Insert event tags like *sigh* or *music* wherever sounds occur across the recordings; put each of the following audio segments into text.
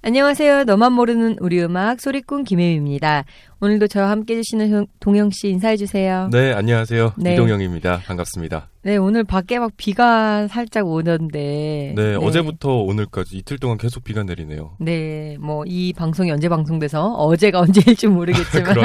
안녕하세요. 너만 모르는 우리 음악 소리꾼 김혜미입니다. 오늘도 저와 함께 해주시는 동영 씨 인사해 주세요. 네, 안녕하세요. 네. 이동영입니다. 반갑습니다. 네, 오늘 밖에 막 비가 살짝 오는데. 네, 어제부터 오늘까지 이틀 동안 계속 비가 내리네요. 네, 뭐 이 방송이 언제 방송돼서 어제가 *laughs* 언제일지 모르겠지만.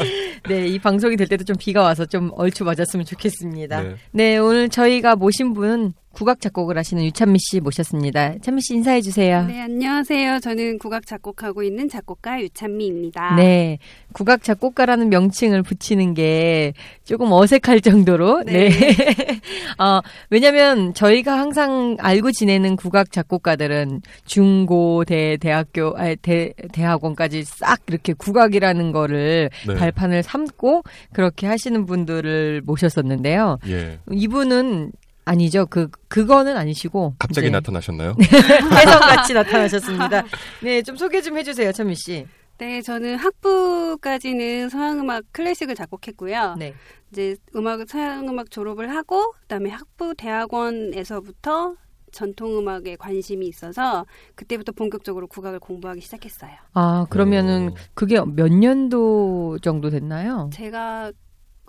*laughs* 네, 이 방송이 될 때도 좀 비가 와서 좀 얼추 맞았으면 좋겠습니다. 네, 네. 오늘 저희가 모신 분은 국악 작곡을 하시는 유찬미 씨 모셨습니다. 찬미 씨 인사해 주세요. 네, 안녕하세요. 저는 국악 작곡하고 있는 작곡가 유찬미입니다. 네. 국악 작곡가라는 명칭을 붙이는 게 조금 어색할 정도로. 네. 네. *laughs* 어, 왜냐면 저희가 항상 알고 지내는 국악 작곡가들은 중고, 대, 대학교, 아, 대, 대학원까지 싹 이렇게 국악이라는 거를 네. 발판을 삼고 그렇게 하시는 분들을 모셨었는데요. 예. 이분은 아니죠. 그, 그거는 아니시고. 갑자기 이제 나타나셨나요? *laughs* 혜성같이 *laughs* 나타나셨습니다. 네, 좀 소개 좀 해주세요, 천미 씨. 네, 저는 학부까지는 서양음악 클래식을 작곡했고요. 네. 이제 음악 서양음악 졸업을 하고 그다음에 학부 대학원에서부터 전통음악에 관심이 있어서 그때부터 본격적으로 국악을 공부하기 시작했어요. 아, 그러면은 오. 그게 몇 년도 정도 됐나요? 제가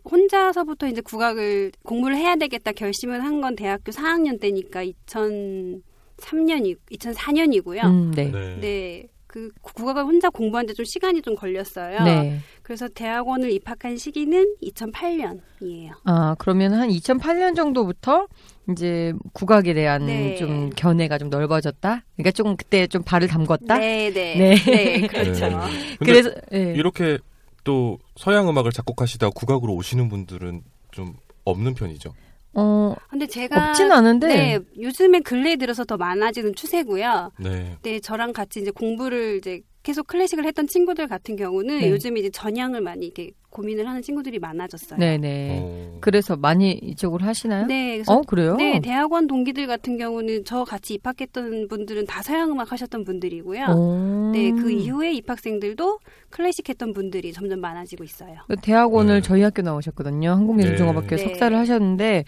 혼자서부터 이제 국악을 공부를 해야 되겠다 결심을 한 건 대학교 4학년 때니까 2003년이 2004년이고요. 음, 네. 네. 네. 그 국악을 혼자 공부하는데 좀 시간이 좀 걸렸어요. 네. 그래서 대학원을 입학한 시기는 2008년이에요. 아, 그러면 한 2008년 정도부터 이제 국악에 대한 네. 좀 견해가 좀 넓어졌다? 그러니까 조금 그때 좀 발을 담궜다? 네, 네. 네. 네, 그렇죠. 네. 그래서, 예. 이렇게 또 서양 음악을 작곡하시다가 국악으로 오시는 분들은 좀 없는 편이죠. 어, 근데 제가 없진 않은데. 네, 요즘에 근래에 들어서 더 많아지는 추세고요. 네. 네, 저랑 같이 이제 공부를 이제 계속 클래식을 했던 친구들 같은 경우는 네. 요즘에 이제 전향을 많이 이렇게 고민을 하는 친구들이 많아졌어요. 네네. 어, 그래서 많이 이쪽으로 하시나요? 네, 그래서 어, 그래요? 네, 대학원 동기들 같은 경우는 저 같이 입학했던 분들은 다 서양 음악 하셨던 분들이고요. 오. 네, 그 이후에 입학생들도 클래식 했던 분들이 점점 많아지고 있어요. 그 대학원을 네. 저희 학교 나오셨거든요. 한국예술종합학교 네. 석사를 하셨는데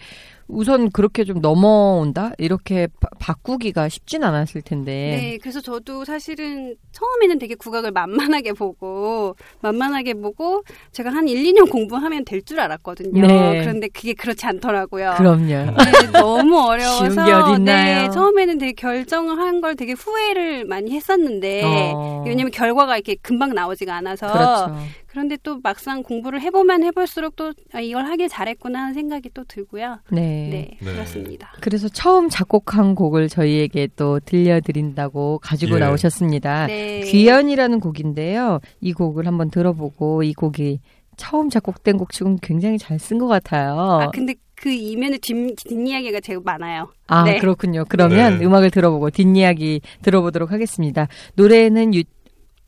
우선 그렇게 좀 넘어온다 이렇게 바, 바꾸기가 쉽진 않았을 텐데. 네, 그래서 저도 사실은 처음에는 되게 국악을 만만하게 보고 만만하게 보고 제가 한 1, 2년 공부하면 될 줄 알았거든요. 네. 그런데 그게 그렇지 않더라고요. 그럼요. 네, 너무 어려워서? *laughs* 네, 처음에는 되게 결정을 한 걸 되게 후회를 많이 했었는데 어. 왜냐면 결과가 이렇게 금방 나오지가 않아서 그렇죠. 그런데 또 막상 공부를 해보면 해볼수록 또 아, 이걸 하길 잘했구나 하는 생각이 또 들고요. 네. 네, 네. 그렇습니다. 그래서 처음 작곡한 곡을 저희에게 또 들려드린다고 가지고 예. 나오셨습니다. 네. 귀연이라는 곡인데요. 이 곡을 한번 들어보고 이 곡이 처음 작곡된 곡 지금 굉장히 잘 쓴 것 같아요. 아 근데 그 이면에 뒷, 뒷이야기가 제일 많아요. 아, 네. 그렇군요. 그러면 네. 음악을 들어보고 뒷이야기 들어보도록 하겠습니다. 노래는 유,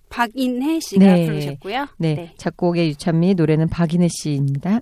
박인혜 씨가 네. 부르셨고요. 네, 작곡의 유찬미, 노래는 박인혜 씨입니다.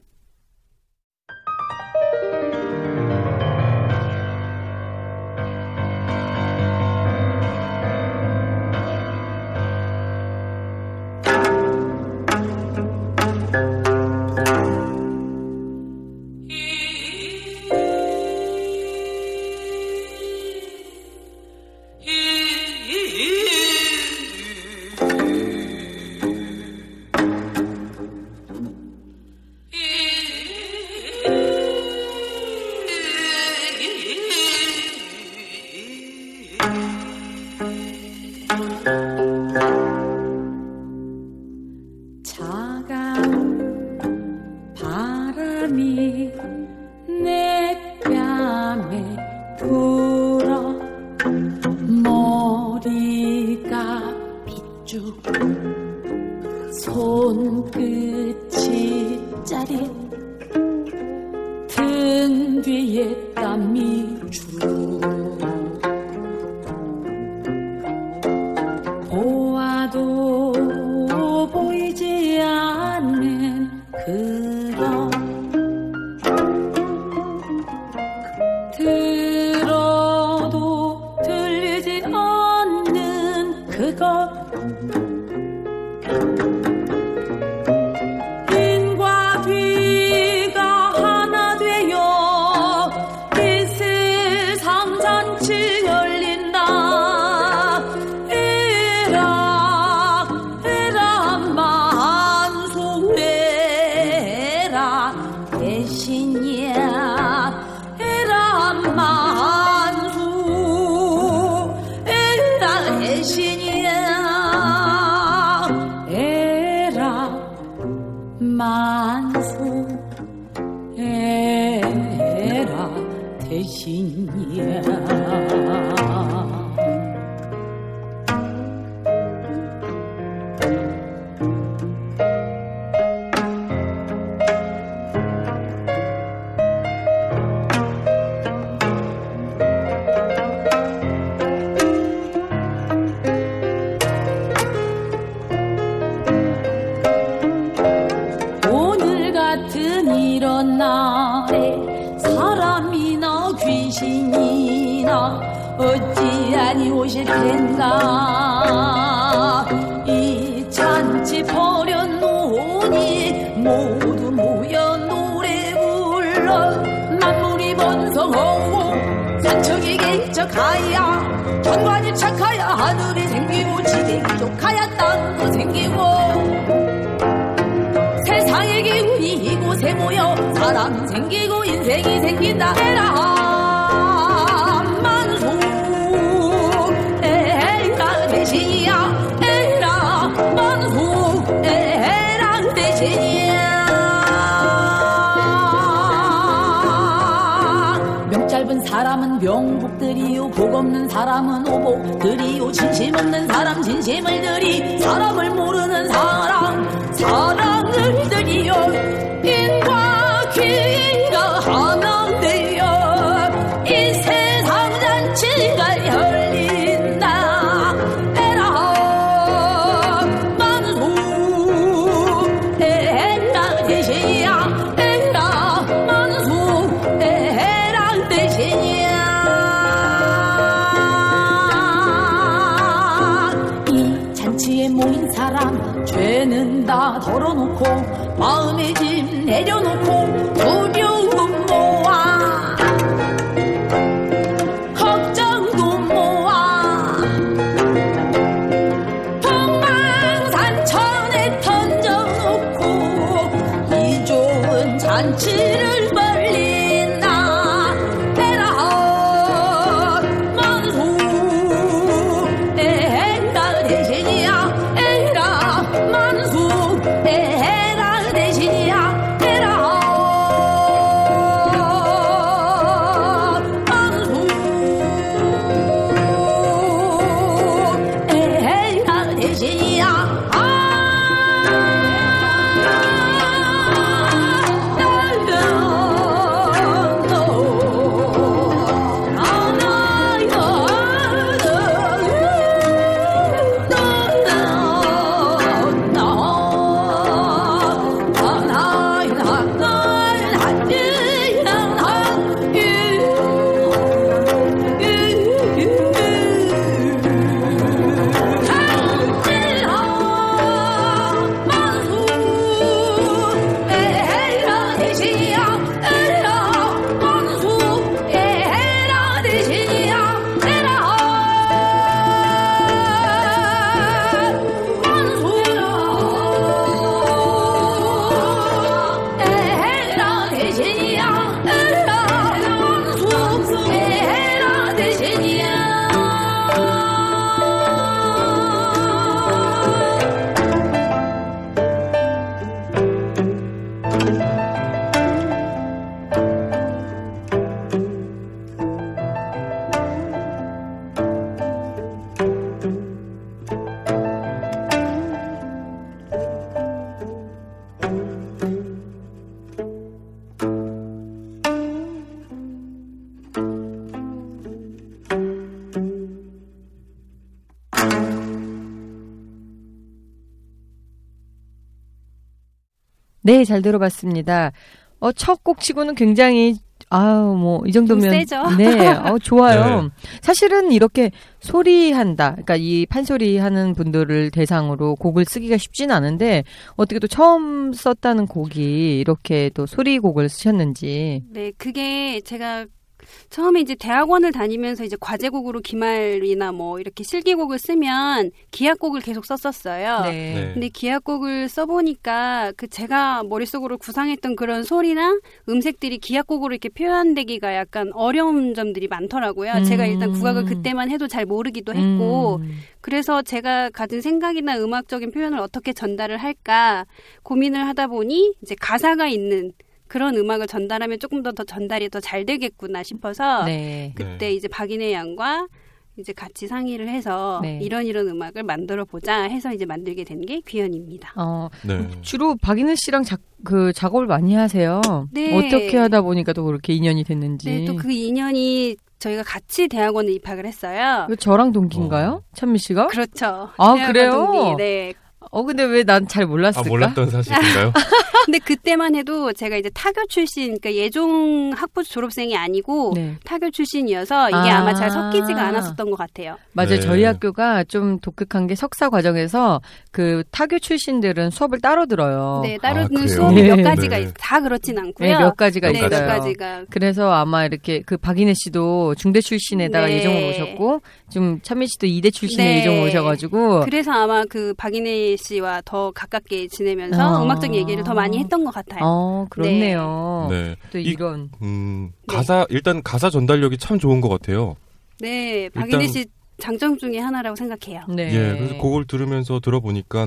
사람은 병복들이요. 복 없는 사람은 오복들이요. 진심 없는 사람 진심을 들이 사람을 모르는 사람 사랑을 들이요. 네, 잘 들어봤습니다. 어, 첫 곡 치고는 굉장히 아우 뭐 이 정도면 좀 세죠? 네, 어 좋아요. 네. 사실은 이렇게 소리한다. 그러니까 이 판소리 하는 분들을 대상으로 곡을 쓰기가 쉽진 않은데 어떻게 또 처음 썼다는 곡이 이렇게 또 소리 곡을 쓰셨는지. 네, 그게 제가 처음에 이제 대학원을 다니면서 이제 과제곡으로 기말이나 뭐 이렇게 실기곡을 쓰면 기악곡을 계속 썼었어요. 네. 근데 기악곡을 써보니까 그 제가 머릿속으로 구상했던 그런 소리나 음색들이 기악곡으로 이렇게 표현되기가 약간 어려운 점들이 많더라고요. 음. 제가 일단 국악을 그때만 해도 잘 모르기도 했고 음. 그래서 제가 가진 생각이나 음악적인 표현을 어떻게 전달을 할까 고민을 하다 보니 이제 가사가 있는 그런 음악을 전달하면 조금 더 더 전달이 더 잘 되겠구나 싶어서 네. 그때 네. 이제 박인혜 양과 이제 같이 상의를 해서 네. 이런 이런 음악을 만들어 보자 해서 이제 만들게 된 게 귀현입니다. 어, 네. 주로 박인혜 씨랑 작, 그 작업을 많이 하세요. 네. 어떻게 하다 보니까 또 그렇게 인연이 됐는지. 네, 또 그 인연이 저희가 같이 대학원에 입학을 했어요. 그 저랑 동기인가요? 찬미 씨가? 그렇죠. 아, 그래요? 동기. 네. 어 근데 왜 난잘 아, 몰랐을까? 몰랐던 사실인가요? *laughs* 근데 그때만 해도 제가 이제 타교 출신, 그러니까 예종 학부 졸업생이 아니고 네. 타교 출신이어서 이게 아. 아. 마잘 섞이지가 않았었던 것 같아요. 맞아요. 네. 저희 학교가 좀 독특한 게 석사 과정에서 그 타교 출신들은 수업을 따로 들어요. 네, 따로는 그래요? 수업이 네. 몇 가지가 네. 있- 다 그렇진 않고요. 네, 몇 가지가 네, 몇 있어요. 몇 가지가. 그래서 아마 이렇게 그 박인혜 씨도 중대 출신에다가 네. 예종을 오셨고 좀 찬미 씨도 이대 출신에 네. 예종을 오셔가지고 그래서 아마 그 박인혜 씨와 더 가깝게 지내면서 어. 음악적 얘기를 더 많이 했던 것 같아요. 어 그렇네요. 네. 또 이- 이런 음, 네. 가사 일단 가사 전달력이 참 좋은 것 같아요. 네, 박인혜 일단- 씨 장점 중에 하나라고 생각해요. 네. 예, 그래서 곡을 들으면서 들어보니까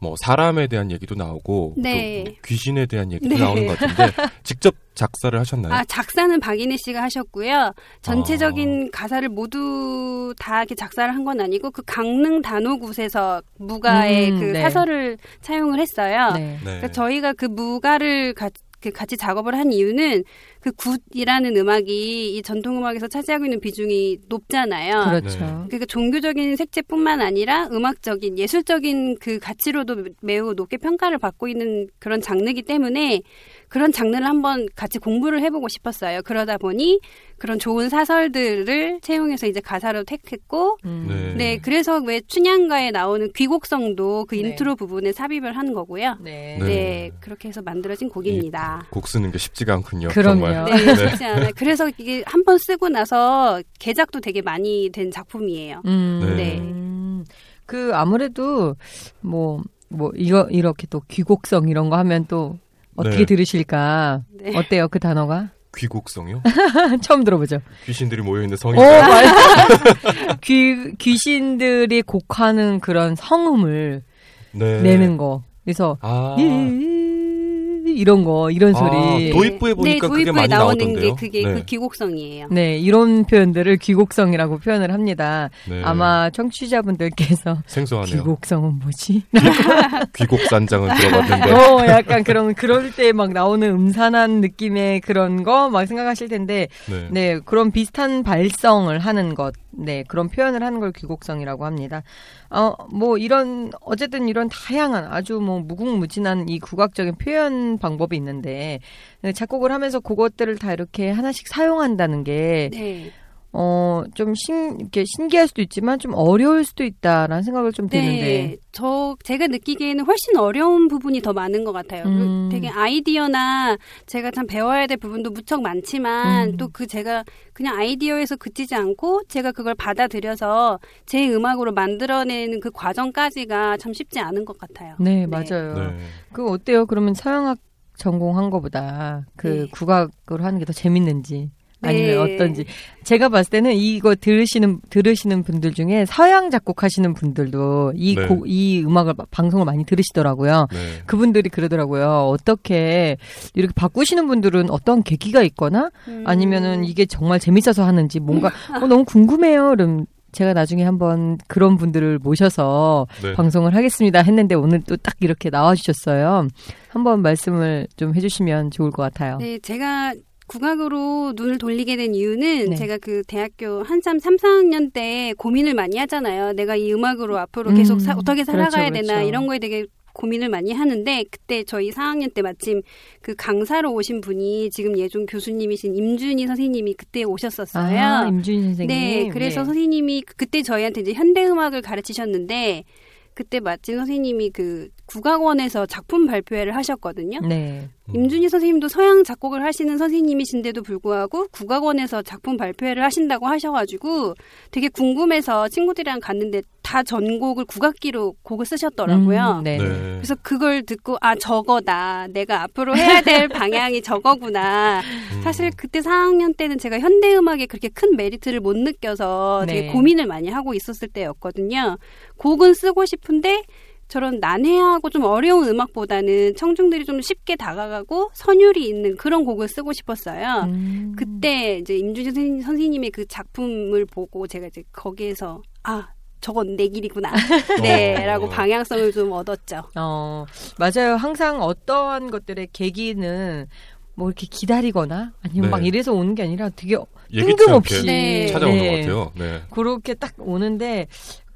뭐 사람에 대한 얘기도 나오고 네. 또 귀신에 대한 얘기도 네. 나오는 것 같은데 *laughs* 직접 작사를 하셨나요? 아, 작사는 박인혜 씨가 하셨고요. 전체적인 아. 가사를 모두 다 이렇게 작사를 한 건 아니고 그 강릉 단오굿에서 무가의 음, 그 네. 사설을 차용을 했어요. 네. 네. 그러니까 저희가 그 무가를 가, 그 같이 작업을 한 이유는 그 굿이라는 음악이 이 전통 음악에서 차지하고 있는 비중이 높잖아요. 그렇죠. 그러니까 종교적인 색채뿐만 아니라 음악적인 예술적인 그 가치로도 매우 높게 평가를 받고 있는 그런 장르이기 때문에 그런 장르를 한번 같이 공부를 해보고 싶었어요. 그러다 보니 그런 좋은 사설들을 차용해서 이제 가사로 택했고 음. 네. 네 그래서 왜 춘향가에 나오는 귀곡성도 그 네. 인트로 부분에 삽입을 한 거고요. 네. 네, 네. 그렇게 해서 만들어진 곡입니다. 곡 쓰는 게 쉽지가 않군요. 그럼요. 정말. 네, *laughs* 쉽지 않아요. 그래서 이게 한 번 쓰고 나서 개작도 되게 많이 된 작품이에요. 음, 네. 음, 그 아무래도 뭐뭐 이거 이렇게 또 귀곡성 이런 거 하면 또 어떻게 네. 들으실까? 네. 어때요 그 단어가? *laughs* 귀곡성이요? *laughs* 처음 들어보죠. 귀신들이 모여 있는 오, 성인가요? 맞아. *laughs* 귀 귀신들이 곡하는 그런 성음을 네. 내는 거. 그래서 아. 이- 이런 거 이런 아, 소리. 도입부에 보니까 네, 그게 도입부에 많이 나오는 나오던데요. 게 그게 네. 그 귀곡성이에요. 네, 이런 표현들을 귀곡성이라고 표현을 합니다. 네. 아마 청취자분들께서 생소하네요. 귀곡성은 뭐지? 귀곡산장은 들어봤는데. 어, 약간 그런 그럴 때 막 나오는 음산한 느낌의 그런 거 막 생각하실 텐데, 네. 네 그런 비슷한 발성을 하는 것, 네 그런 표현을 하는 걸 귀곡성이라고 합니다. 어, 뭐 이런 어쨌든 이런 다양한 아주 뭐 무궁무진한 이 국악적인 표현 방법이 있는데 네, 작곡을 하면서 그것들을 다 이렇게 하나씩 사용한다는 게 네. 어, 좀 신, 이렇게 신기할 수도 있지만 좀 어려울 수도 있다라는 생각을 좀 드는데. 네, 저 제가 느끼기에는 훨씬 어려운 부분이 더 많은 것 같아요. 음. 그 되게 아이디어나 제가 참 배워야 될 부분도 무척 많지만 음. 또그 제가 그냥 아이디어에서 그치지 않고 제가 그걸 받아들여서 제 음악으로 만들어내는 그 과정까지가 참 쉽지 않은 것 같아요. 네, 맞아요. 네. 그 어때요? 그러면 서양학 전공한 거보다 그 네. 국악으로 하는 게 더 재밌는지 아니면 네. 어떤지 제가 봤을 때는 이거 들으시는 들으시는 분들 중에 서양 작곡하시는 분들도 이 네. 곡, 이 음악을 마- 방송을 많이 들으시더라고요. 네. 그분들이 그러더라고요. 어떻게 이렇게 바꾸시는 분들은 어떤 계기가 있거나 음. 아니면은 이게 정말 재밌어서 하는지 뭔가 어, 너무 궁금해요. 그럼 제가 나중에 한번 그런 분들을 모셔서 네. 방송을 하겠습니다 했는데 오늘 또 딱 이렇게 나와주셨어요. 한번 말씀을 좀 해주시면 좋을 것 같아요. 네, 제가 국악으로 눈을 돌리게 된 이유는 네. 제가 그 대학교 한참 3, 4학년 때 고민을 많이 하잖아요. 내가 이 음악으로 앞으로 음, 계속 사- 어떻게 살아가야 그렇죠, 되나 그렇죠. 이런 거에 되게 고민을 많이 하는데 그때 저희 4학년 때 마침 그 강사로 오신 분이 지금 예종 교수님이신 임준희 선생님이 그때 오셨었어요. 아, 임준희 선생님. 네, 그래서 네. 선생님이 그때 저희한테 이제 현대 음악을 가르치셨는데 그때 마침 선생님이 그 국악원에서 작품 발표회를 하셨거든요. 네. 임준희 선생님도 서양 작곡을 하시는 선생님이신데도 불구하고 국악원에서 작품 발표회를 하신다고 하셔가지고 되게 궁금해서 친구들이랑 갔는데 다 전곡을 국악기로 곡을 쓰셨더라고요. 음, 네. 네. 그래서 그걸 듣고 아 저거다 내가 앞으로 해야 될 *laughs* 방향이 저거구나 음. 사실 그때 4학년 때는 제가 현대 음악에 그렇게 큰 메리트를 못 느껴서 되게 네. 고민을 많이 하고 있었을 때였거든요 곡은 쓰고 싶은데 저런 난해하고 좀 어려운 음악보다는 청중들이 좀 쉽게 다가가고 선율이 있는 그런 곡을 쓰고 싶었어요. 음. 그때 이제 선생님, 선생님의 그 작품을 보고 제가 이제 거기에서 아 저건 내 길이구나. *laughs* 네 라고 어. 방향성을 좀 얻었죠. 어, 맞아요. 항상 어떠한 것들의 계기는 뭐 이렇게 기다리거나 아니면 네. 막 이래서 오는 게 아니라 되게 뜬금없이 네. 찾아오는 네. 것 같아요. 네. 그렇게 딱 오는데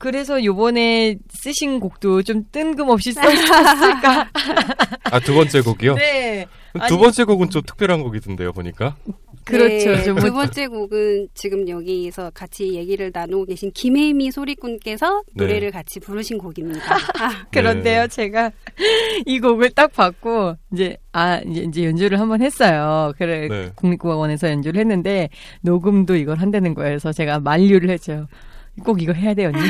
그래서 요번에 쓰신 곡도 좀 뜬금없이 썼을까? *laughs* 아 두 번째 곡이요? 네. 두 아니- 번째 곡은 좀 특별한 곡이던데요, 보니까. 그렇죠. 네, 좀두 번째 곡은 지금 여기서 같이 얘기를 나누고 계신 김혜미 소리꾼께서 네. 노래를 같이 부르신 곡입니다. 아, *laughs* 그런데요, 네. 제가 이 곡을 딱 받고 이제 아 이제, 이제 연주를 한번 했어요. 그래 네. 국립국악원에서 연주를 했는데 녹음도 이걸 한다는 거예요. 그래서 제가 만류를 했죠. 꼭 이거 해야 돼 언니. *laughs*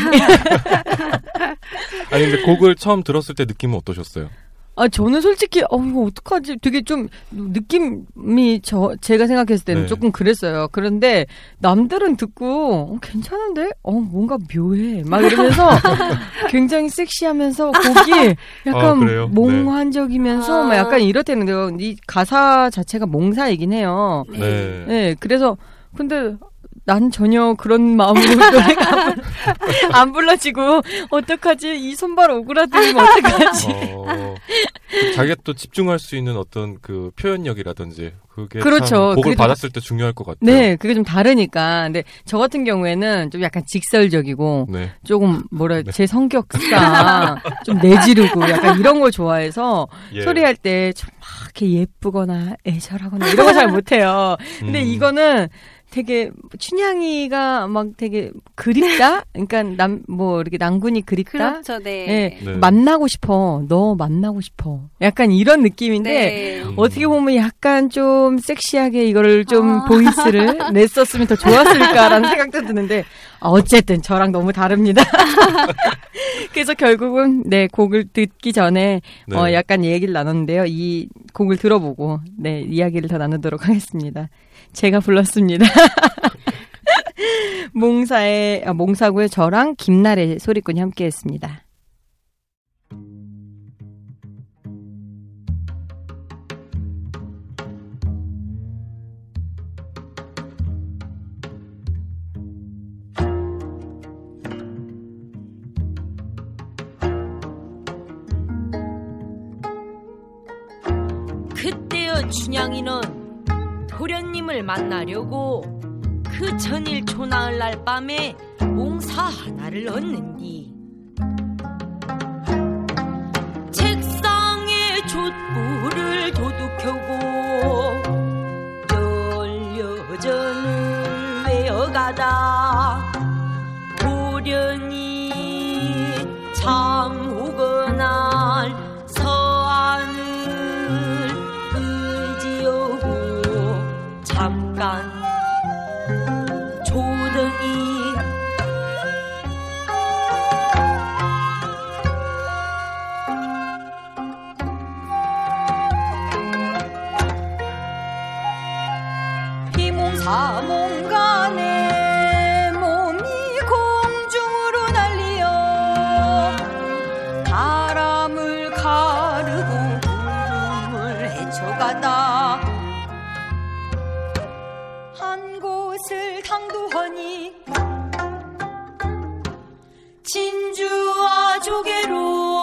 아니 근데 곡을 처음 들었을 때 느낌은 어떠셨어요? 아 저는 솔직히 어 이거 어떡하지? 되게 좀 느낌이 저 제가 생각했을 때는 네. 조금 그랬어요. 그런데 남들은 듣고 어, 괜찮은데? 어 뭔가 묘해. 막 이러면서 *laughs* 굉장히 섹시하면서 곡이 약간 아, 그래요? 몽환적이면서 아. 막 약간 이렇다는데요. 이 가사 자체가 몽사이긴 해요. 네. 네, 그래서 근데 난 전혀 그런 마음으로 *laughs* 노래가 안 불러지고 어떡하지? 이 손발 오그라들면 어떡하지? 어, 자기가 또 집중할 수 있는 어떤 그 표현력이라든지 그게 그렇죠. 좀- 받았을 때 중요할 것 같아요. 네, 그게 좀 다르니까. 근데 저 같은 경우에는 좀 약간 직설적이고 네. 조금 뭐라 네. 제 성격상 좀 내지르고 약간 이런 걸 좋아해서 예. 소리할 때 좀 막 이렇게 예쁘거나 애절하거나 이런 거 잘 못해요. 근데 음. 이거는 되게 춘향이가 막 되게 그립다. 그러니까 남 뭐 이렇게 난군이 그립다. 그렇죠, 네. 예, 네. 만나고 싶어. 너 만나고 싶어. 약간 이런 느낌인데 네. 음. 어떻게 보면 약간 좀 섹시하게 이거를 좀 아. 보이스를 냈었으면 더 좋았을까라는 *laughs* 생각도 드는데 아, 어쨌든 저랑 너무 다릅니다. *laughs* 그래서 결국은 네 곡을 듣기 전에 네. 어, 약간 얘기를 나눴는데요. 이 곡을 들어보고 네 이야기를 더 나누도록 하겠습니다. 제가 불렀습니다. *laughs* 몽사의 아, 몽사구의 저랑 김나래 소리꾼이 함께했습니다. 춘향이는 도련님을 만나려고 그 전일 초나흘 날 밤에 몽사 하나를 얻는디. 책상에 촛불을 도둑혀고 열여전을 외어가다. 도련이 잠 가져가다. 한 곳을 당도하니 진주와 조개로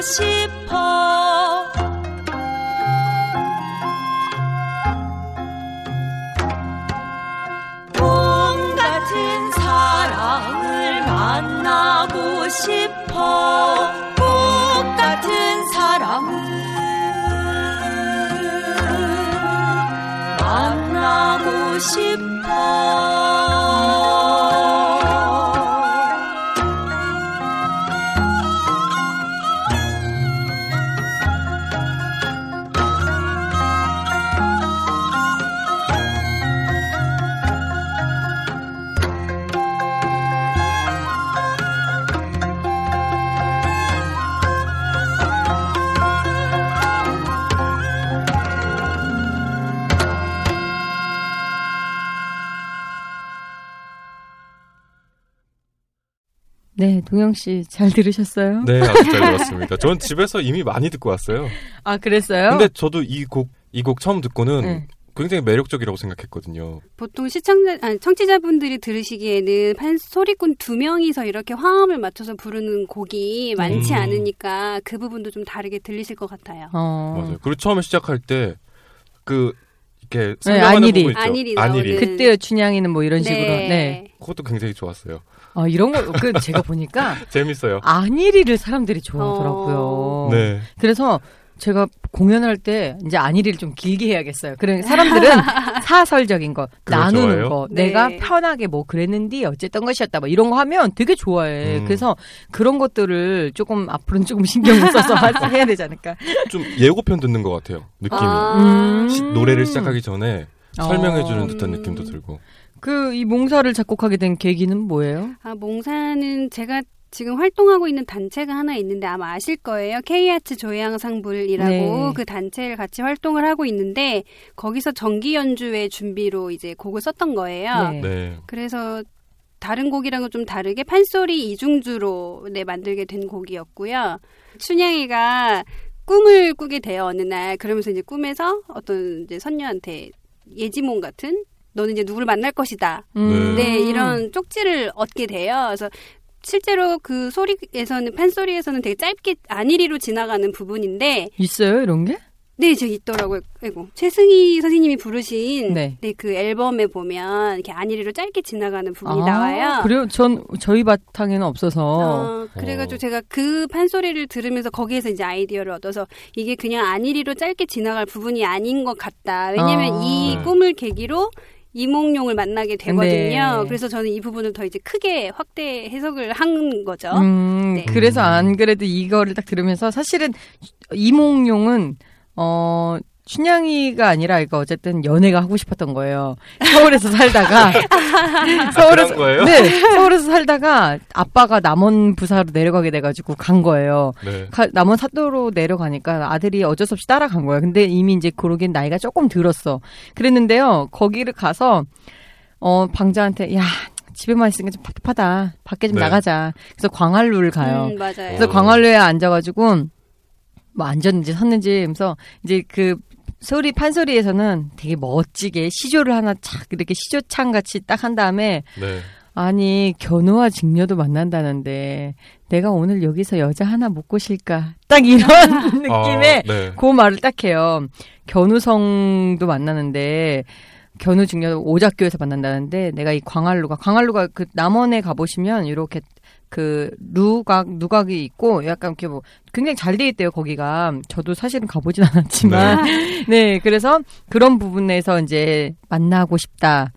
싶어. 꿈 같은 사랑을 만나고 싶어. 똑같은 사랑을 만나고 싶어 동영 씨 잘 들으셨어요? 네, 아주 잘 들었습니다. 전 집에서 이미 많이 듣고 왔어요. 아, 그랬어요? 근데 저도 이 곡, 이 곡 처음 듣고는 네. 굉장히 매력적이라고 생각했거든요. 보통 시청자, 아니, 청취자분들이 들으시기에는 판 소리꾼 두 명이서 이렇게 화음을 맞춰서 부르는 곡이 많지 음. 않으니까 그 부분도 좀 다르게 들리실 것 같아요. 어. 맞아요. 그리고 처음에 시작할 때, 그, 이렇게 네, 설명하는 안일이. 있죠. 안일이 안일이. 나오는. 그때요, 춘향이는 뭐 이런 식으로. 네. 그것도 굉장히 좋았어요. 아, 이런 거, 그, 제가 보니까 *laughs* 재밌어요. 안일이를 사람들이 좋아하더라고요. 어. 네. 그래서 제가 공연할 때 이제 안일이를 좀 길게 해야겠어요. 그래 사람들은 *laughs* 사설적인 거 나누는 좋아해요? 거 네. 내가 편하게 뭐 그랬는데 어쨌던 것이었다 뭐 이런 거 하면 되게 좋아해. 음. 그래서 그런 것들을 조금 앞으로는 조금 신경을 *laughs* 써서 하- 해야 되지 않을까. 좀 예고편 듣는 것 같아요. 느낌이. 아. 음. 시- 노래를 시작하기 전에 설명해주는 어. 듯한 음. 느낌도 들고. 그 이 몽사를 작곡하게 된 계기는 뭐예요? 아, 몽사는 제가 지금 활동하고 있는 단체가 하나 있는데 아마 아실 거예요. K아트 조향상불이라고 네. 그 단체를 같이 활동을 하고 있는데 거기서 정기 연주회 준비로 이제 곡을 썼던 거예요. 네. 네. 그래서 다른 곡이랑은 좀 다르게 판소리 이중주로 네, 만들게 된 곡이었고요. 춘향이가 꿈을 꾸게 돼요 어느 날 그러면서 이제 꿈에서 어떤 이제 선녀한테 예지몽 같은 너는 이제 누구를 만날 것이다. 음. 네 이런 쪽지를 얻게 돼요. 그래서 실제로 그 소리에서는 판소리에서는 되게 짧게 안일이로 지나가는 부분인데 있어요 이런 게? 네, 저 있더라고요. 아이고. 최승희 선생님이 부르신 네. 네. 그 앨범에 보면 이렇게 안일이로 짧게 지나가는 부분이 아, 나와요. 그래요? 전 저희 바탕에는 없어서. 어, 그래가지고 어. 제가 그 판소리를 들으면서 거기에서 이제 아이디어를 얻어서 이게 그냥 안일이로 짧게 지나갈 부분이 아닌 것 같다. 왜냐면 아. 이 네. 꿈을 계기로 이몽룡을 만나게 되거든요. 네. 그래서 저는 이 부분을 더 이제 크게 확대 해석을 한 거죠. 음, 네. 그래서 안 그래도 이거를 딱 들으면서 사실은 이몽룡은 어 춘향이가 아니라 이거 어쨌든 연애가 하고 싶었던 거예요. 서울에서 살다가 *laughs* 서울에서 그런 거예요? 네 서울에서 살다가 아빠가 남원 부사로 내려가게 돼가지고 간 거예요. 네. 가- 남원 사도로 내려가니까 아들이 어쩔 수 없이 따라간 거야. 근데 이미 이제 그러긴 나이가 조금 들었어. 그랬는데요. 거기를 가서 어 방자한테 야 집에만 있으니까 좀 답답하다. 밖에 좀 네. 나가자. 그래서 광활루를 가요. 음, 맞아요. 그래서 어. 광활루에 앉아가지고 뭐 앉았는지 섰는지 하면서 이제 그 소리 판소리에서는 되게 멋지게 시조를 하나 착 이렇게 시조창 같이 딱 한 다음에 네. 아니 견우와 직녀도 만난다는데 내가 오늘 여기서 여자 하나 못 꼬실까 딱 이런 *laughs* 느낌의 아, 네. 그 말을 딱 해요. 견우성도 만나는데 견우 중녀 오작교에서 만난다는데 내가 이 광활루가 광활루가 그 남원에 가보시면 이렇게 그 누각 누각이 있고 약간 이렇게 뭐 굉장히 잘 돼 있대요 거기가 저도 사실은 가보진 *laughs* 않았지만 *laughs* 네 그래서 그런 부분에서 이제 만나고 싶다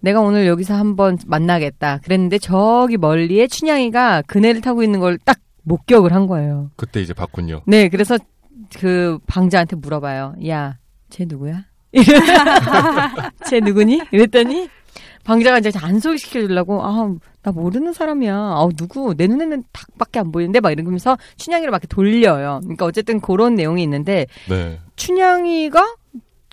내가 오늘 여기서 한번 만나겠다 그랬는데 저기 멀리에 춘향이가 그네를 타고 있는 걸 딱 목격을 한 거예요. 그때 이제 봤군요. 네, 그래서 그 방자한테 물어봐요. 야, 쟤 누구야? *laughs* 쟤 누구니? 이랬더니 방자가 이제 안 소개시켜 주려고 아, 나 모르는 사람이야. 아, 누구? 내 눈에는 닭밖에 안 보이는데 막 이러면서 춘향이를 막 이렇게 돌려요. 그러니까 어쨌든 그런 내용이 있는데 네. 춘향이가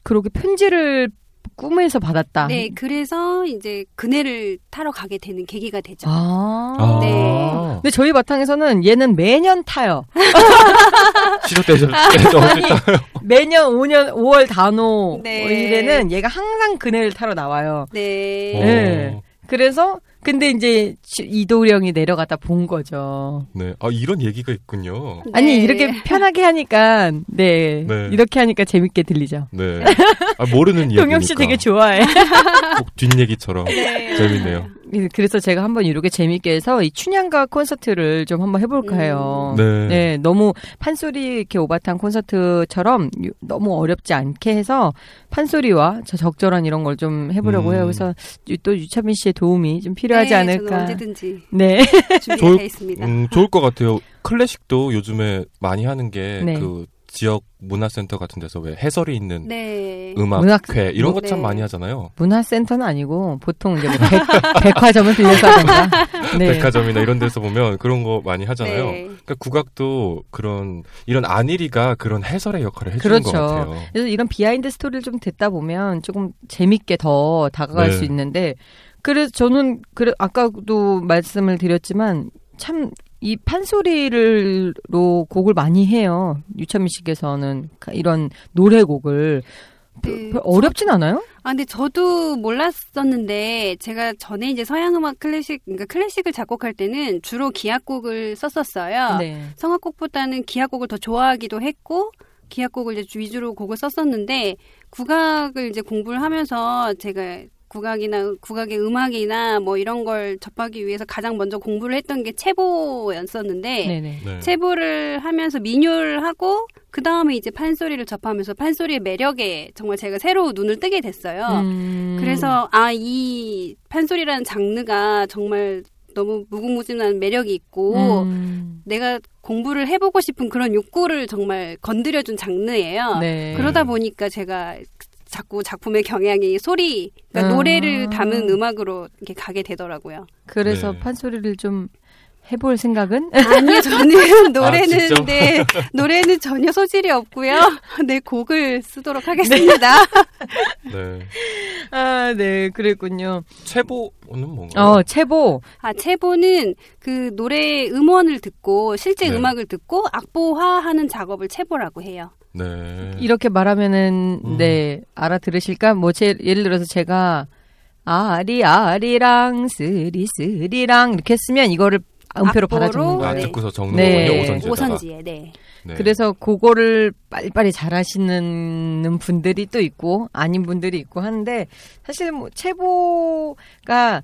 그렇게 편지를 꿈에서 받았다. 네, 그래서 이제 그네를 타러 가게 되는 계기가 되죠. 아. 아. 네. 근데 저희 바탕에서는 얘는 매년 타요. *laughs* 때죠. 때죠. 매년 5년 5월 단오 네. 일에는 얘가 항상 그네를 타러 나와요. 네. 어. 네. 그래서 근데 이제 시- 이도령이 내려가다 본 거죠. 네. 아, 이런 얘기가 있군요. 아니 네. 이렇게 편하게 하니까 네, 네. 이렇게 하니까 재밌게 들리죠. 네. 아, 모르는 *laughs* 이야기니까. 동영 씨 되게 좋아해. 꼭 뒷얘기처럼 재밌네요. 그래서 제가 한번 이렇게 재밌게 해서 이 춘향가 콘서트를 좀 한번 해볼까 해요. 네. 네, 너무 판소리 이렇게 오바탕 콘서트처럼 유- 너무 어렵지 않게 해서 판소리와 저 적절한 이런 걸 좀 해보려고 음. 해요. 그래서 유- 또 유차민 씨의 도움이 좀 필요하지 네, 않을까. 저는 언제든지 네. 준비가 돼 있습니다. 음, 좋을 것 같아요. 클래식도 요즘에 많이 하는 게 네. 그 지역 문화센터 같은 데서 왜 해설이 있는 네. 음악회 문학- 이런 거참 네. 많이 하잖아요. 문화센터는 아니고 보통 이제 뭐 백, *laughs* 화점을 빌려서 하던가. *laughs* 네. 백화점이나 이런 데서 보면 그런 거 많이 하잖아요. 네. 그러니까 국악도 그런 이런 아니리가 그런 해설의 역할을 해주는 그렇죠. 것 같아요. 그래서 이런 비하인드 스토리를 좀 듣다 보면 조금 재밌게 더 다가갈 네. 수 있는데 그래서 저는 그래 아까도 말씀을 드렸지만 참 이 판소리를로 곡을 많이 해요. 유찬미 씨께서는 이런 노래곡을 네. 별 어렵진 않아요? 아, 근데 저도 몰랐었는데, 제가 전에 이제 서양 음악 클래식, 그러니까 클래식을 작곡할 때는 주로 기악곡을 썼었어요. 네. 성악곡보다는 기악곡을 더 좋아하기도 했고, 기악곡을 이제 위주로 곡을 썼었는데, 국악을 이제 공부를 하면서 제가 국악이나 국악의 음악이나 뭐 이런 걸 접하기 위해서 가장 먼저 공부를 했던 게 체보였었는데, 네네. 네. 체보를 하면서 민요를 하고 그 다음에 이제 판소리를 접하면서 판소리의 매력에 정말 제가 새로 눈을 뜨게 됐어요. 음. 그래서 아 이 판소리라는 장르가 정말 너무 무궁무진한 매력이 있고 음. 내가 공부를 해보고 싶은 그런 욕구를 정말 건드려준 장르예요. 네. 그러다 보니까 제가 자꾸 작품의 경향이 소리, 그러니까 아. 노래를 담은 음악으로 이렇게 가게 되더라고요. 그래서 네. 판소리를 좀 해볼 생각은? 아니요, 저는 *laughs* 노래는 직접? 네 노래는 전혀 소질이 없고요. 네 곡을 쓰도록 하겠습니다. *laughs* 네. 아, 네, 그랬군요. 체보는 뭔가요? 어, 체보. 아 체보는 그 노래 음원을 듣고 실제 네. 음악을 듣고 악보화하는 작업을 체보라고 해요. 네. 이렇게 말하면은 음. 네 알아들으실까? 뭐 제, 예를 들어서 제가 아리 아리랑 쓰리 쓰리랑 이렇게 했으면 이거를 음표로? 받아주는 아, 거예요. 네. 듣고서 적는 네. 거군요, 오선지에다가. 오선지에 네. 네. 그래서 그거를 빨리빨리 잘하시는 분들이 또 있고 아닌 분들이 있고 하는데 사실 뭐 채보가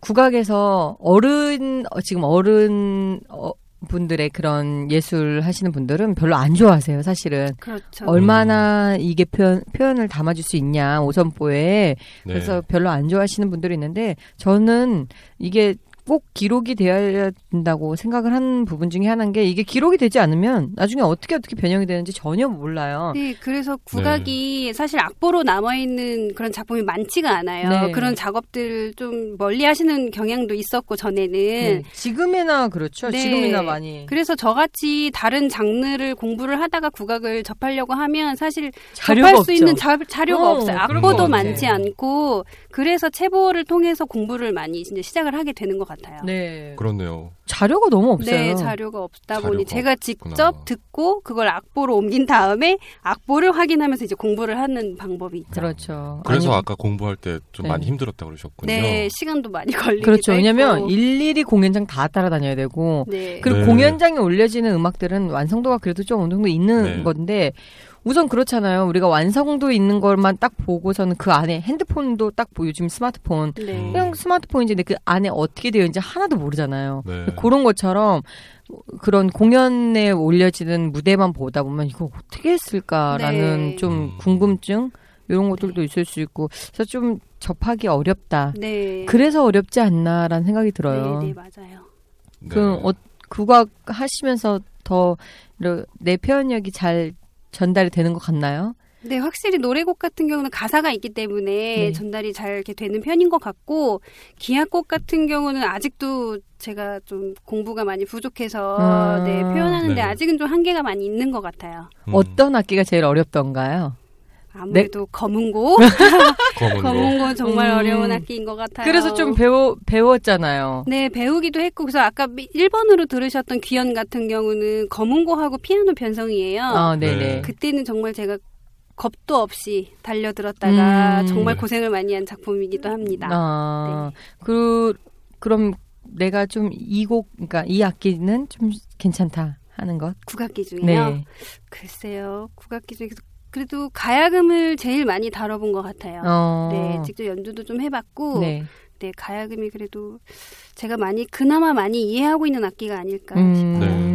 국악에서 어른 어, 지금 어른 어, 분들의 그런 예술 하시는 분들은 별로 안 좋아하세요, 사실은. 그렇죠. 얼마나 이게 표현, 표현을 담아줄 수 있냐, 오선보에. 네. 그래서 별로 안 좋아하시는 분들이 있는데, 저는 이게 꼭 기록이 되어야 된다고 생각을 하는 부분 중에 하나인 게 이게 기록이 되지 않으면 나중에 어떻게 어떻게 변형이 되는지 전혀 몰라요. 네, 그래서 국악이 사실 악보로 남아 있는 그런 작품이 많지가 않아요. 네. 그런 작업들 좀 멀리 하시는 경향도 있었고, 전에는. 네. 지금이나 그렇죠. 네. 지금이나 많이. 그래서 저같이 다른 장르를 공부를 하다가 국악을 접하려고 하면 사실 자료가 접할 수 없죠. 있는 자, 자료가 어, 없어요. 악보도. 많지 않고 그래서 체보를 통해서 공부를 많이 이제 시작을 하게 되는 것 같아요. 네. 그렇네요. 자료가 너무 없어요. 네, 자료가 없다 보니 자료가 제가 직접 없구나. 듣고 그걸 악보로 옮긴 다음에 악보를 확인하면서 이제 공부를 하는 방법이 있죠. 그렇죠. 그래서 아니, 아까 공부할 때좀 네. 많이 힘들었다 그러셨군요. 네, 시간도 많이 걸리기도 그렇죠. 왜냐면 했고. 일일이 공연장 다 따라다녀야 되고 네. 그리고 네. 공연장에 올려지는 음악들은 완성도가 그래도 좀 어느 정도 있는 네. 건데 우선 그렇잖아요. 우리가 완성도 있는 것만 딱 보고서는 그 안에 핸드폰도 딱 보여 요즘 스마트폰 네. 음. 그냥 스마트폰인데 그 안에 어떻게 되어 있는지 하나도 모르잖아요. 네. 그런 것처럼 그런 공연에 올려지는 무대만 보다 보면 이거 어떻게 했을까라는 네. 좀 음. 궁금증 이런 것들도 있을 수 있고 그래서 좀 접하기 어렵다. 네. 그래서 어렵지 않나라는 생각이 들어요. 네, 네, 맞아요. 네. 그 어, 국악 하시면서 더 내 표현력이 잘 전달이 되는 것 같나요? 네, 확실히 노래곡 같은 경우는 가사가 있기 때문에 네. 전달이 잘 이렇게 되는 편인 것 같고 기악곡 같은 경우는 아직도 제가 좀 공부가 많이 부족해서 아. 네, 표현하는데 네. 아직은 좀 한계가 많이 있는 것 같아요. 음. 어떤 악기가 제일 어렵던가요? 아무래도 검은고 검은 거. *laughs* 검은고 정말 음. 어려운 악기인 것 같아요. 그래서 좀 배워 배웠잖아요. 네, 배우기도 했고, 그래서 아까 1번으로 들으셨던 귀연 같은 경우는 검은고하고 피아노 변성이에요. 아, 네네. 네. 그때는 정말 제가 겁도 없이 달려들었다가 음. 정말 네. 고생을 많이 한 작품이기도 합니다. 아, 그 그럼 내가 좀 이 곡, 그러니까 이 악기는 좀 괜찮다 하는 것. 국악기 중에요. 네. 글쎄요, 국악기 중에서 그래도 가야금을 제일 많이 다뤄본 것 같아요. 어. 네, 직접 연주도 좀 해봤고, 네. 네. 가야금이 그래도 제가 많이 그나마 많이 이해하고 있는 악기가 아닐까 음. 싶어요.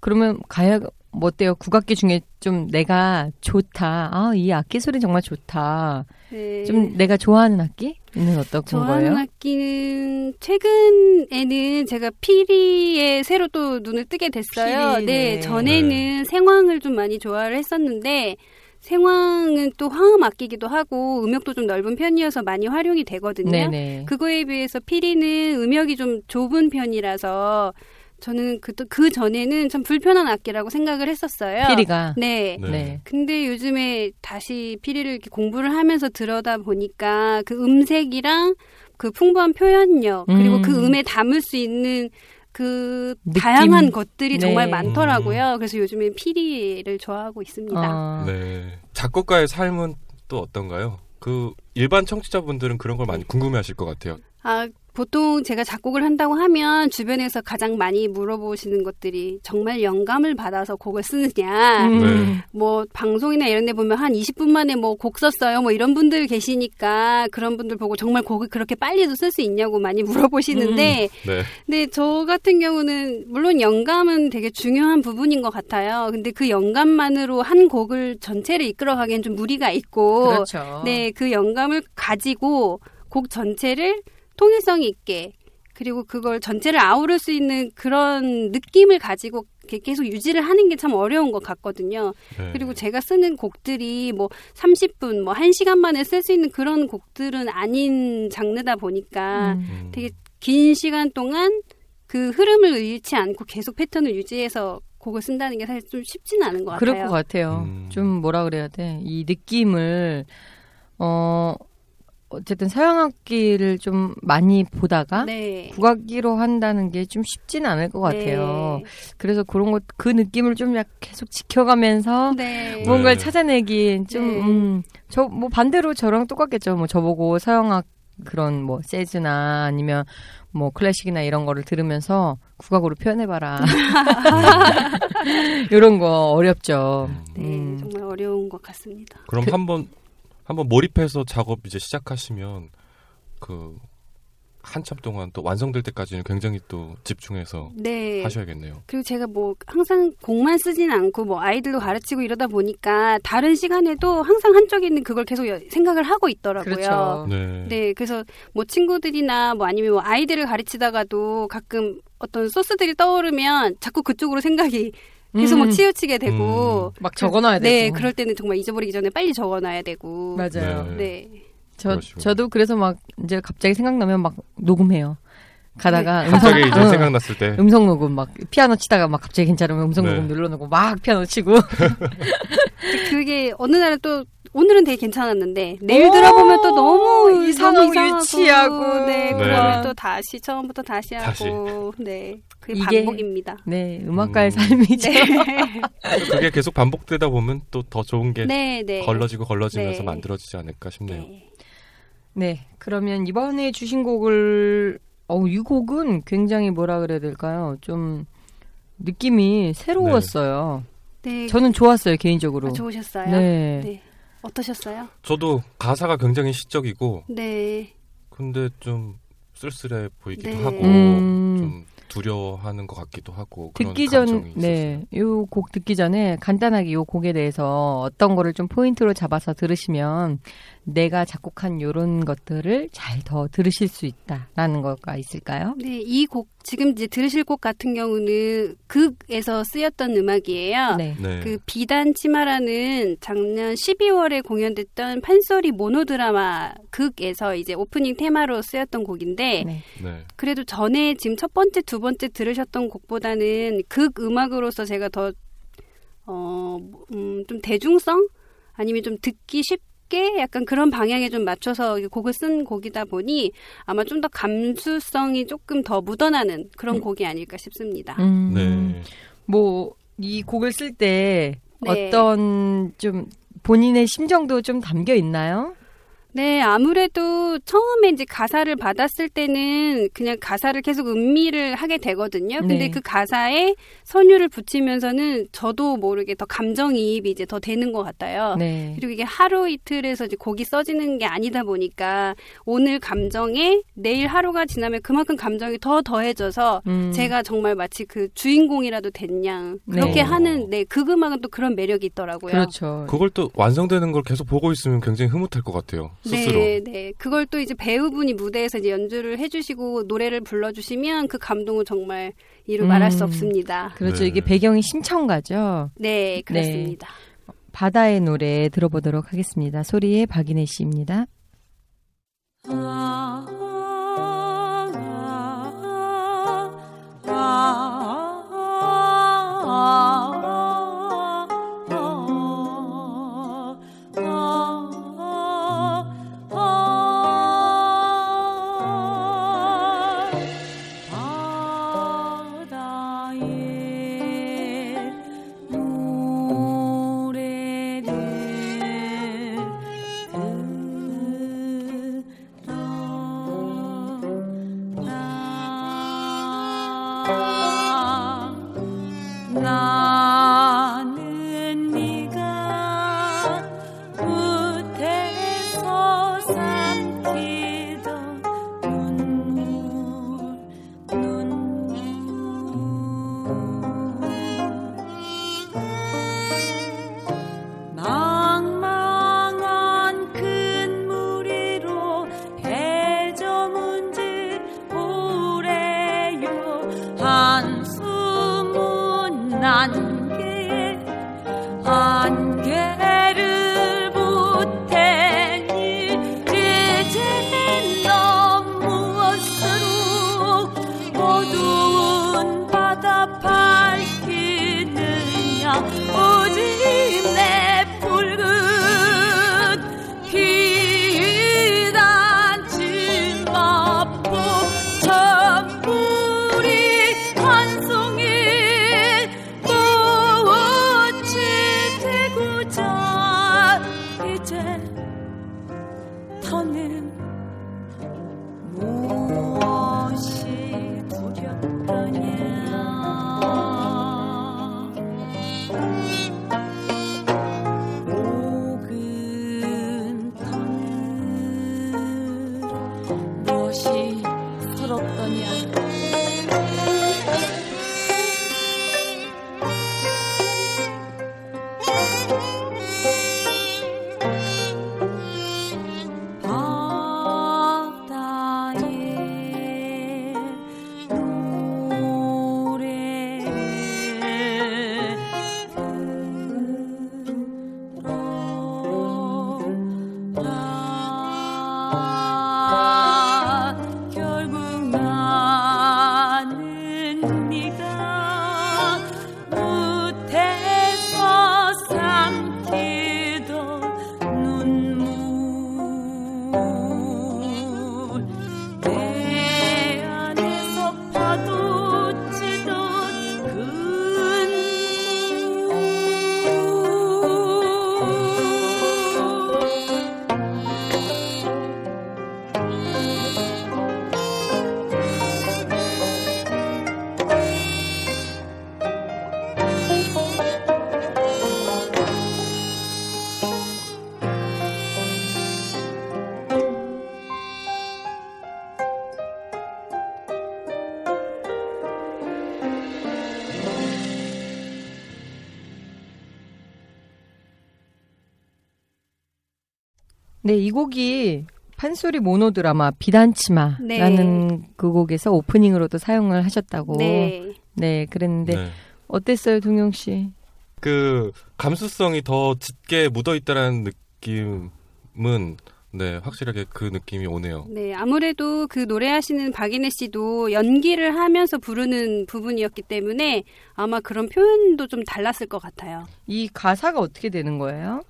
그러면 가야 뭐 어때요? 국악기 중에 좀 내가 좋다. 아, 이 악기 소리 정말 좋다. 네. 좀 내가 좋아하는 악기? 는 어떤 좋아하는 거예요? 악기는 최근에는 제가 피리에 새로 또 눈을 뜨게 됐어요. 피리, 네, 네. 전에는 생황을 좀 많이 좋아를 했었는데 생황은 또 화음 악기기도 하고 음역도 좀 넓은 편이어서 많이 활용이 되거든요. 네네. 그거에 비해서 피리는 음역이 좀 좁은 편이라서 저는 그, 그 전에는 참 불편한 악기라고 생각을 했었어요. 피리가. 네. 네. 네. 근데 요즘에 다시 피리를 이렇게 공부를 하면서 들여다 보니까 그 음색이랑 그 풍부한 표현력 그리고 음. 그 음에 담을 수 있는 그 느낌. 다양한 것들이 네. 정말 많더라고요. 그래서 요즘에 피리를 좋아하고 있습니다. 아, 네. 작곡가의 삶은 또 어떤가요? 그 일반 청취자분들은 그런 걸 많이 궁금해하실 것 같아요. 아, 보통 제가 작곡을 한다고 하면 주변에서 가장 많이 물어보시는 것들이 정말 영감을 받아서 곡을 쓰느냐. 음. 네. 뭐 방송이나 이런 데 보면 한 20분 만에 뭐 곡 썼어요. 뭐 이런 분들 계시니까 그런 분들 보고 정말 곡을 그렇게 빨리도 쓸 수 있냐고 많이 물어보시는데 네. 근데 저 같은 경우는 물론 영감은 되게 중요한 부분인 것 같아요. 근데 그 영감만으로 한 곡을 전체를 이끌어 가기엔 좀 무리가 있고 그렇죠. 네, 그 영감을 가지고 곡 전체를 통일성 있게 그리고 그걸 전체를 아우를 수 있는 그런 느낌을 가지고 계속 유지를 하는 게 참 어려운 것 같거든요. 네. 그리고 제가 쓰는 곡들이 뭐 30분, 뭐 1시간 만에 쓸 수 있는 그런 곡들은 아닌 장르다 보니까 음. 음. 되게 긴 시간 동안 그 흐름을 잃지 않고 계속 패턴을 유지해서 곡을 쓴다는 게 사실 좀 쉽지는 않은 것 같아요. 그럴 것 같아요. 음. 좀 뭐라 그래야 돼. 이 느낌을 어 어쨌든 서양 악기를 좀 많이 보다가 네. 국악기로 한다는 게 좀 쉽지는 않을 것 같아요. 네. 그래서 그런 것 그 느낌을 좀 약 계속 지켜가면서 네. 뭔가를 네. 찾아내기 좀 네. 음, 저뭐 반대로 저랑 똑같겠죠. 뭐 저보고 서양 그런 뭐 재즈나 아니면 뭐 클래식이나 이런 거를 들으면서 국악으로 표현해봐라. *laughs* 이런 거 어렵죠. 네, 음. 정말 어려운 것 같습니다. 그럼 그- 한번 한번 몰입해서 작업 이제 시작하시면 그 한참 동안 또 완성될 때까지는 굉장히 또 집중해서 네. 하셔야겠네요. 그리고 제가 뭐 항상 곡만 쓰진 않고 뭐 아이들도 가르치고 이러다 보니까 다른 시간에도 항상 한쪽에 있는 그걸 계속 여- 생각을 하고 있더라고요. 그렇죠. 네. 네, 그래서 뭐 친구들이나 뭐 아니면 뭐 아이들을 가르치다가도 가끔 어떤 소스들이 떠오르면 자꾸 그쪽으로 생각이 계속 막 음. 치우치게 되고 막 적어놔야 되고. 네, 그럴 때는 정말 잊어버리기 전에 빨리 적어놔야 되고 맞아요. 네. 네. 저 그러시구나. 저도 그래서 막 이제 갑자기 생각나면 막 녹음해요. 가다가 음성 갑자기 이제 어, 생각났을 때 음성 녹음 막 피아노 치다가 막 갑자기 괜찮으면 음성 네. 녹음 눌러놓고 막 피아노 치고 *laughs* 그게 어느 날은 또 오늘은 되게 괜찮았는데 내일 오, 들어보면 또 너무 이상하고 너무 이상하고 유치하고. 네, 네. 그러면 또 다시 처음부터 다시 다시. 하고 네 그게 이게- 반복입니다. 네 음악가의 음. 삶이죠. *laughs* 그게 계속 반복되다 보면 또 더 좋은 게 네, 네. 걸러지고 걸러지면서 네. 만들어지지 않을까 싶네요. 네. 네 그러면 이번에 주신 곡을 어이 곡은 굉장히 뭐라 그래야 될까요? 좀 느낌이 새로웠어요. 네. 저는 좋았어요 개인적으로. 아, 좋으셨어요? 네. 네. 어떠셨어요? 저도 가사가 굉장히 시적이고 네. 근데 좀 쓸쓸해 보이기도 네. 하고 음. 좀 두려워하는 것 같기도 하고 그런 듣기 감정이 전. 네, 요곡 듣기 전에 간단하게 요 곡에 대해서 어떤 거를 좀 포인트로 잡아서 들으시면 내가 작곡한 요런 것들을 잘 더 들으실 수 있다라는 거가 있을까요? 네, 이 곡 지금 이제 들으실 곡 같은 경우는 극에서 쓰였던 음악이에요. 네. 네. 그 비단 치마라는 작년 12월에 공연됐던 판소리 모노 드라마 극에서 이제 오프닝 테마로 쓰였던 곡인데 네. 네. 그래도 전에 지금 첫 번째, 두 번째 들으셨던 곡보다는 극 음악으로서 제가 더, 어, 음, 좀 대중성? 아니면 좀 듣기 쉽게 약간 그런 방향에 좀 맞춰서 이 곡을 쓴 곡이다 보니 아마 좀 더 감수성이 조금 더 묻어나는 그런 음. 곡이 아닐까 싶습니다. 음, 네. 뭐, 이 곡을 쓸때 네. 어떤 좀 본인의 심정도 좀 담겨 있나요? 네, 아무래도 처음에 이제 가사를 받았을 때는 그냥 가사를 계속 음미를 하게 되거든요. 근데 네. 그 가사에 선율을 붙이면서는 저도 모르게 더 감정이입이 이제 더 되는 것 같아요. 네. 그리고 이게 하루 이틀에서 이제 곡이 써지는 게 아니다 보니까 오늘 감정에 내일 하루가 지나면 그만큼 감정이 더 더해져서 음, 제가 정말 마치 그 주인공이라도 됐냐 그렇게 네. 하는 네 그 음악은 또 그런 매력이 있더라고요. 그렇죠. 그걸 또 완성되는 걸 계속 보고 있으면 굉장히 흐뭇할 것 같아요. 스스로. 네, 네. 그걸 또 이제 배우분이 무대에서 이제 연주를 해주시고 노래를 불러주시면 그 감동은 정말 이루 말할 수 음. 없습니다. 그렇죠. 네. 이게 배경이 신청가죠. 네, 그렇습니다. 바다의 노래 들어보도록 하겠습니다. 소리의 박인혜 씨입니다. 바 네, 이 곡이 판소리 모노 드라마 비단치마라는 그 곡에서 오프닝으로도 사용을 하셨다고. 네, 네. 그랬는데 네. 어땠어요, 동영 씨? 그 감수성이 더 짙게 묻어 있다라는 느낌은 네 확실하게 그 느낌이 오네요. 네, 아무래도 그 노래하시는 박인혜 씨도 연기를 하면서 부르는 부분이었기 때문에 아마 그런 표현도 좀 달랐을 것 같아요. 이 가사가 어떻게 되는 거예요?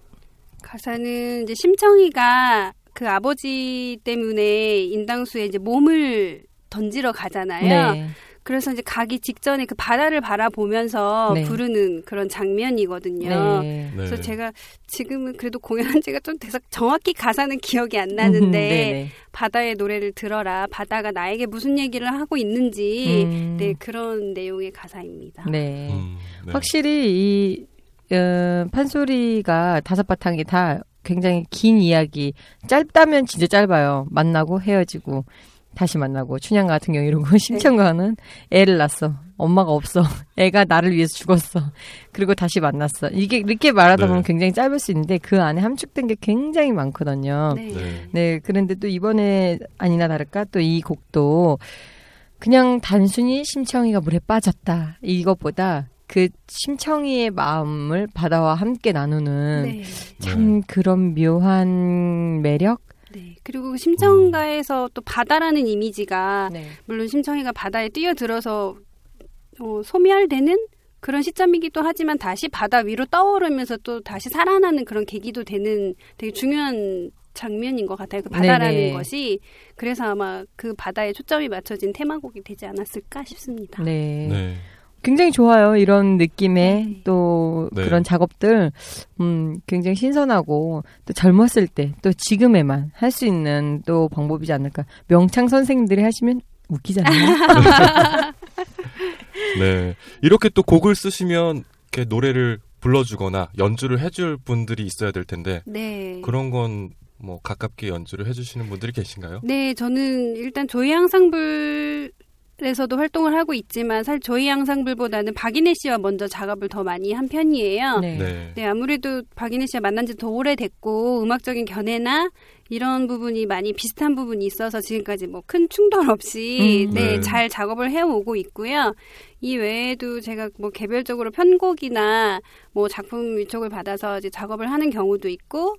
가사는 이제 심청이가 그 아버지 때문에 인당수에 이제 몸을 던지러 가잖아요. 네. 그래서 이제 가기 직전에 그 바다를 바라보면서 네. 부르는 그런 장면이거든요. 네. 네. 그래서 제가 지금은 그래도 공연한 지가 좀 돼서 정확히 가사는 기억이 안 음, 나는데 네네. 바다의 노래를 들어라. 바다가 나에게 무슨 얘기를 하고 있는지 음. 네 그런 내용의 가사입니다. 네. 음, 네. 확실히 이 어, 판소리가 다섯 바탕이 다 굉장히 긴 이야기. 짧다면 진짜 짧아요. 만나고 헤어지고 다시 만나고 춘향 같은 경우 이러고 심청가는 *laughs* 애를 낳았어. 엄마가 없어. *laughs* 애가 나를 위해서 죽었어. 그리고 다시 만났어. 이게 이렇게 말하다 보면 네. 굉장히 짧을 수 있는데 그 안에 함축된 게 굉장히 많거든요. 네. 네. 네, 그런데 또 이번에 아니나 다를까 또 이 곡도 그냥 단순히 심청이가 물에 빠졌다 이것보다 그 심청이의 마음을 바다와 함께 나누는 네. 참 그런 묘한 매력. 네. 그리고 심청가에서 또 바다라는 이미지가 네. 물론 심청이가 바다에 뛰어들어서 어, 소멸되는 그런 시점이기도 하지만 다시 바다 위로 떠오르면서 또 다시 살아나는 그런 계기도 되는 되게 중요한 장면인 것 같아요. 그 바다라는 네네. 것이 그래서 아마 그 바다에 초점이 맞춰진 테마곡이 되지 않았을까 싶습니다. 네. 네. 굉장히 좋아요. 이런 느낌의 네. 또 네. 그런 작업들, 음, 굉장히 신선하고 또 젊었을 때 또 지금에만 할 수 있는 또 방법이지 않을까. 명창 선생님들이 하시면 웃기잖아요. *laughs* 네. 이렇게 또 곡을 쓰시면 이렇게 노래를 불러주거나 연주를 해줄 분들이 있어야 될 텐데 네. 그런 건뭐 가깝게 연주를 해주시는 분들이 계신가요? 네, 저는 일단 조이 앙상블 에서도 활동을 하고 있지만 사실 조이 앙상블보다는 박인혜 씨와 먼저 작업을 더 많이 한 편이에요. 네. 네. 네, 아무래도 박인혜 씨와 만난 지 더 오래됐고 음악적인 견해나 이런 부분이 많이 비슷한 부분이 있어서 지금까지 뭐 큰 충돌 없이 음. 네, 네. 잘 작업을 해오고 있고요. 이 외에도 제가 뭐 개별적으로 편곡이나 뭐 작품 위촉을 받아서 이제 작업을 하는 경우도 있고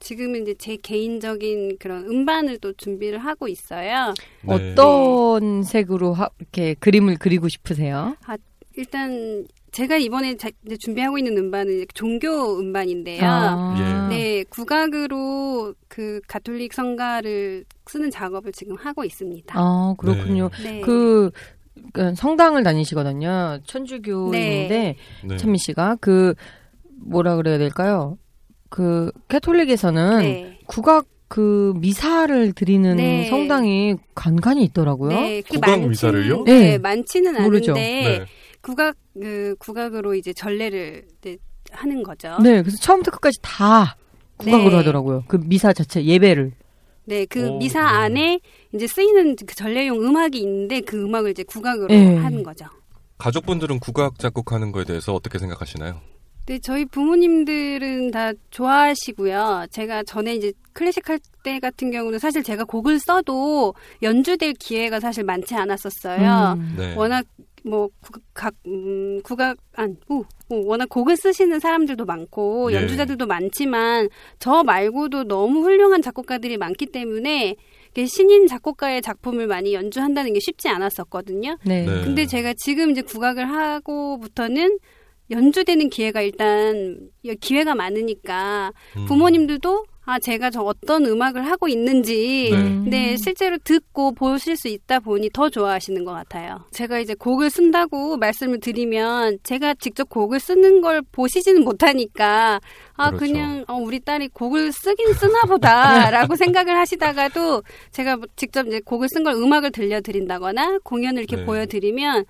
지금은 이제 제 개인적인 그런 음반을 또 준비를 하고 있어요. 네. 어떤 색으로 하- 이렇게 그림을 그리고 싶으세요? 일단 제가 이번에 자- 이제 준비하고 있는 음반은 종교 음반인데요. 아. 네, 국악으로 그 가톨릭 성가를 쓰는 작업을 지금 하고 있습니다. 아, 그렇군요. 네. 그, 그 성당을 다니시거든요. 천주교인데 네. 천미 씨가 그 뭐라 그래야 될까요? 그 캐톨릭에서는 네. 국악 그 미사를 드리는 네. 성당이 간간히 있더라고요. 네, 그 국악 많지는- 미사를요? 네, 네. 많지는 모르죠. 않은데 네. 국악 그 국악으로 이제 전례를 하는 거죠. 네, 그래서 처음부터 끝까지 다 국악으로 네. 하더라고요. 그 미사 자체 예배를. 네, 그 오, 미사 네. 안에 이제 쓰이는 그 전례용 음악이 있는데 그 음악을 이제 국악으로 네. 하는 거죠. 가족분들은 국악 작곡하는 거에 대해서 어떻게 생각하시나요? 네, 저희 부모님들은 다 좋아하시고요. 제가 전에 이제 클래식 할 때 같은 경우는 사실 제가 곡을 써도 연주될 기회가 사실 많지 않았었어요. 음. 네. 워낙 뭐 국악 음, 국악 안 우, 우, 워낙 곡을 쓰시는 사람들도 많고 예. 연주자들도 많지만 저 말고도 너무 훌륭한 작곡가들이 많기 때문에 신인 작곡가의 작품을 많이 연주한다는 게 쉽지 않았었거든요. 네. 네. 근데 제가 지금 이제 국악을 하고부터는 연주되는 기회가 일단 기회가 많으니까 음. 부모님들도 아 제가 저 어떤 음악을 하고 있는지 네. 음. 네, 실제로 듣고 보실 수 있다 보니 더 좋아하시는 것 같아요. 제가 이제 곡을 쓴다고 말씀을 드리면 제가 직접 곡을 쓰는 걸 보시지는 못하니까 아 그렇죠. 그냥 어, 우리 딸이 곡을 쓰긴 쓰나 보다라고 *laughs* 생각을 하시다가도 제가 뭐 직접 이제 곡을 쓴 걸 음악을 들려드린다거나 공연을 이렇게 네. 보여드리면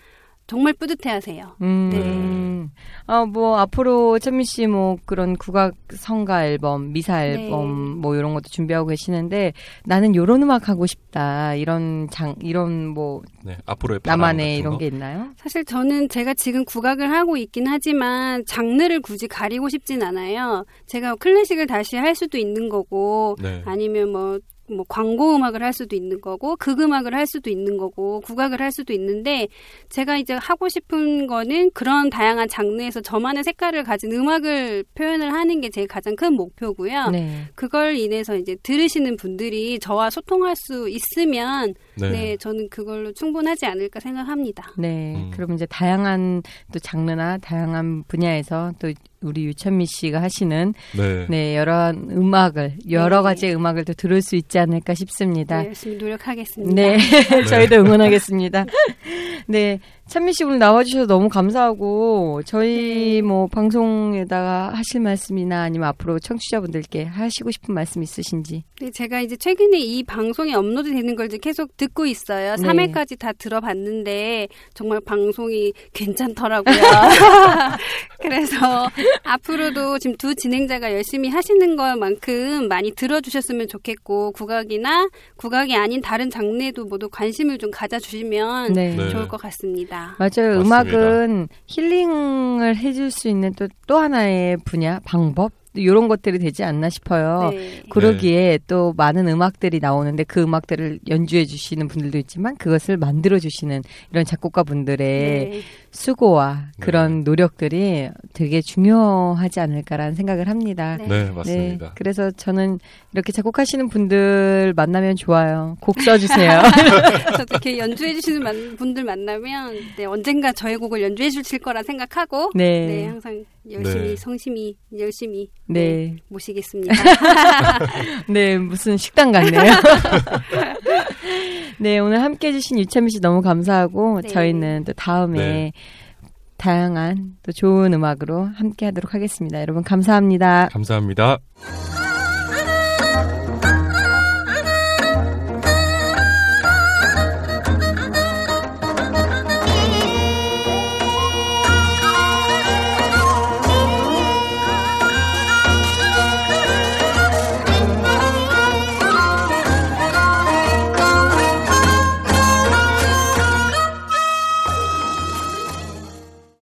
정말 뿌듯해하세요. 음. 네. 아, 뭐, 앞으로 천미 씨 뭐, 그런 국악 성가 앨범, 미사 네. 앨범, 뭐, 이런 것도 준비하고 계시는데, 나는 요런 음악 하고 싶다. 이런 장, 이런 뭐, 네, 앞으로의 바람 나만의 같은 이런 거? 게 있나요? 사실 저는 제가 지금 국악을 하고 있긴 하지만 장르를 굳이 가리고 싶진 않아요. 제가 클래식을 다시 할 수도 있는 거고 네. 아니면 뭐, 뭐 광고 음악을 할 수도 있는 거고 극 음악을 할 수도 있는 거고 국악을 할 수도 있는데 제가 이제 하고 싶은 거는 그런 다양한 장르에서 저만의 색깔을 가진 음악을 표현을 하는 게 제 가장 큰 목표고요. 네. 그걸 인해서 이제 들으시는 분들이 저와 소통할 수 있으면 네. 네, 저는 그걸로 충분하지 않을까 생각합니다. 네. 음. 그럼 이제 다양한 또 장르나 다양한 분야에서 또 우리 유천미 씨가 하시는 네. 네, 여러 음악을, 여러 네. 가지의 음악을 또 들을 수 있지 않을까 싶습니다. 네, 열심히 노력하겠습니다. 네, *laughs* 저희도 응원하겠습니다. *laughs* 네, 찬미 씨 오늘 나와주셔서 너무 감사하고 저희 네. 뭐 방송에다가 하실 말씀이나 아니면 앞으로 청취자분들께 하시고 싶은 말씀 있으신지. 네, 제가 이제 최근에 이 방송이 업로드되는 걸 이제 계속 듣고 있어요. 네. 3회까지 다 들어봤는데 정말 방송이 괜찮더라고요. *laughs* *laughs* 그래서 앞으로도 지금 두 진행자가 열심히 하시는 것만큼 많이 들어주셨으면 좋겠고 국악이나 국악이 아닌 다른 장르에도 모두 관심을 좀 가져주시면 네. 네. 좋을 것 같습니다. 맞아요. 맞습니다. 음악은 힐링을 해줄 수 있는 또, 또 하나의 분야, 방법? 이런 것들이 되지 않나 싶어요. 네. 그러기에 또 많은 음악들이 나오는데 그 음악들을 연주해 주시는 분들도 있지만 그것을 만들어 주시는 이런 작곡가 분들의 네. 수고와 그런 네. 노력들이 되게 중요하지 않을까라는 생각을 합니다. 네. 네, 맞습니다. 그래서 저는 이렇게 작곡하시는 분들 만나면 좋아요. 곡 써주세요. *laughs* 저도 이렇게 *laughs* 연주해 주시는 만- 분들 만나면 네, 언젠가 저의 곡을 연주해 주실 거라 생각하고 네. 네, 항상 열심히 네. 성심히 열심히 네. 네, 모시겠습니다. *laughs* 네, 무슨 식당 같네요. 네, 오늘 함께 해 주신 유채미 씨 너무 감사하고 네. 저희는 또 다음에 네. 다양한 또 좋은 음악으로 함께 하도록 하겠습니다. 여러분 감사합니다. 감사합니다. 아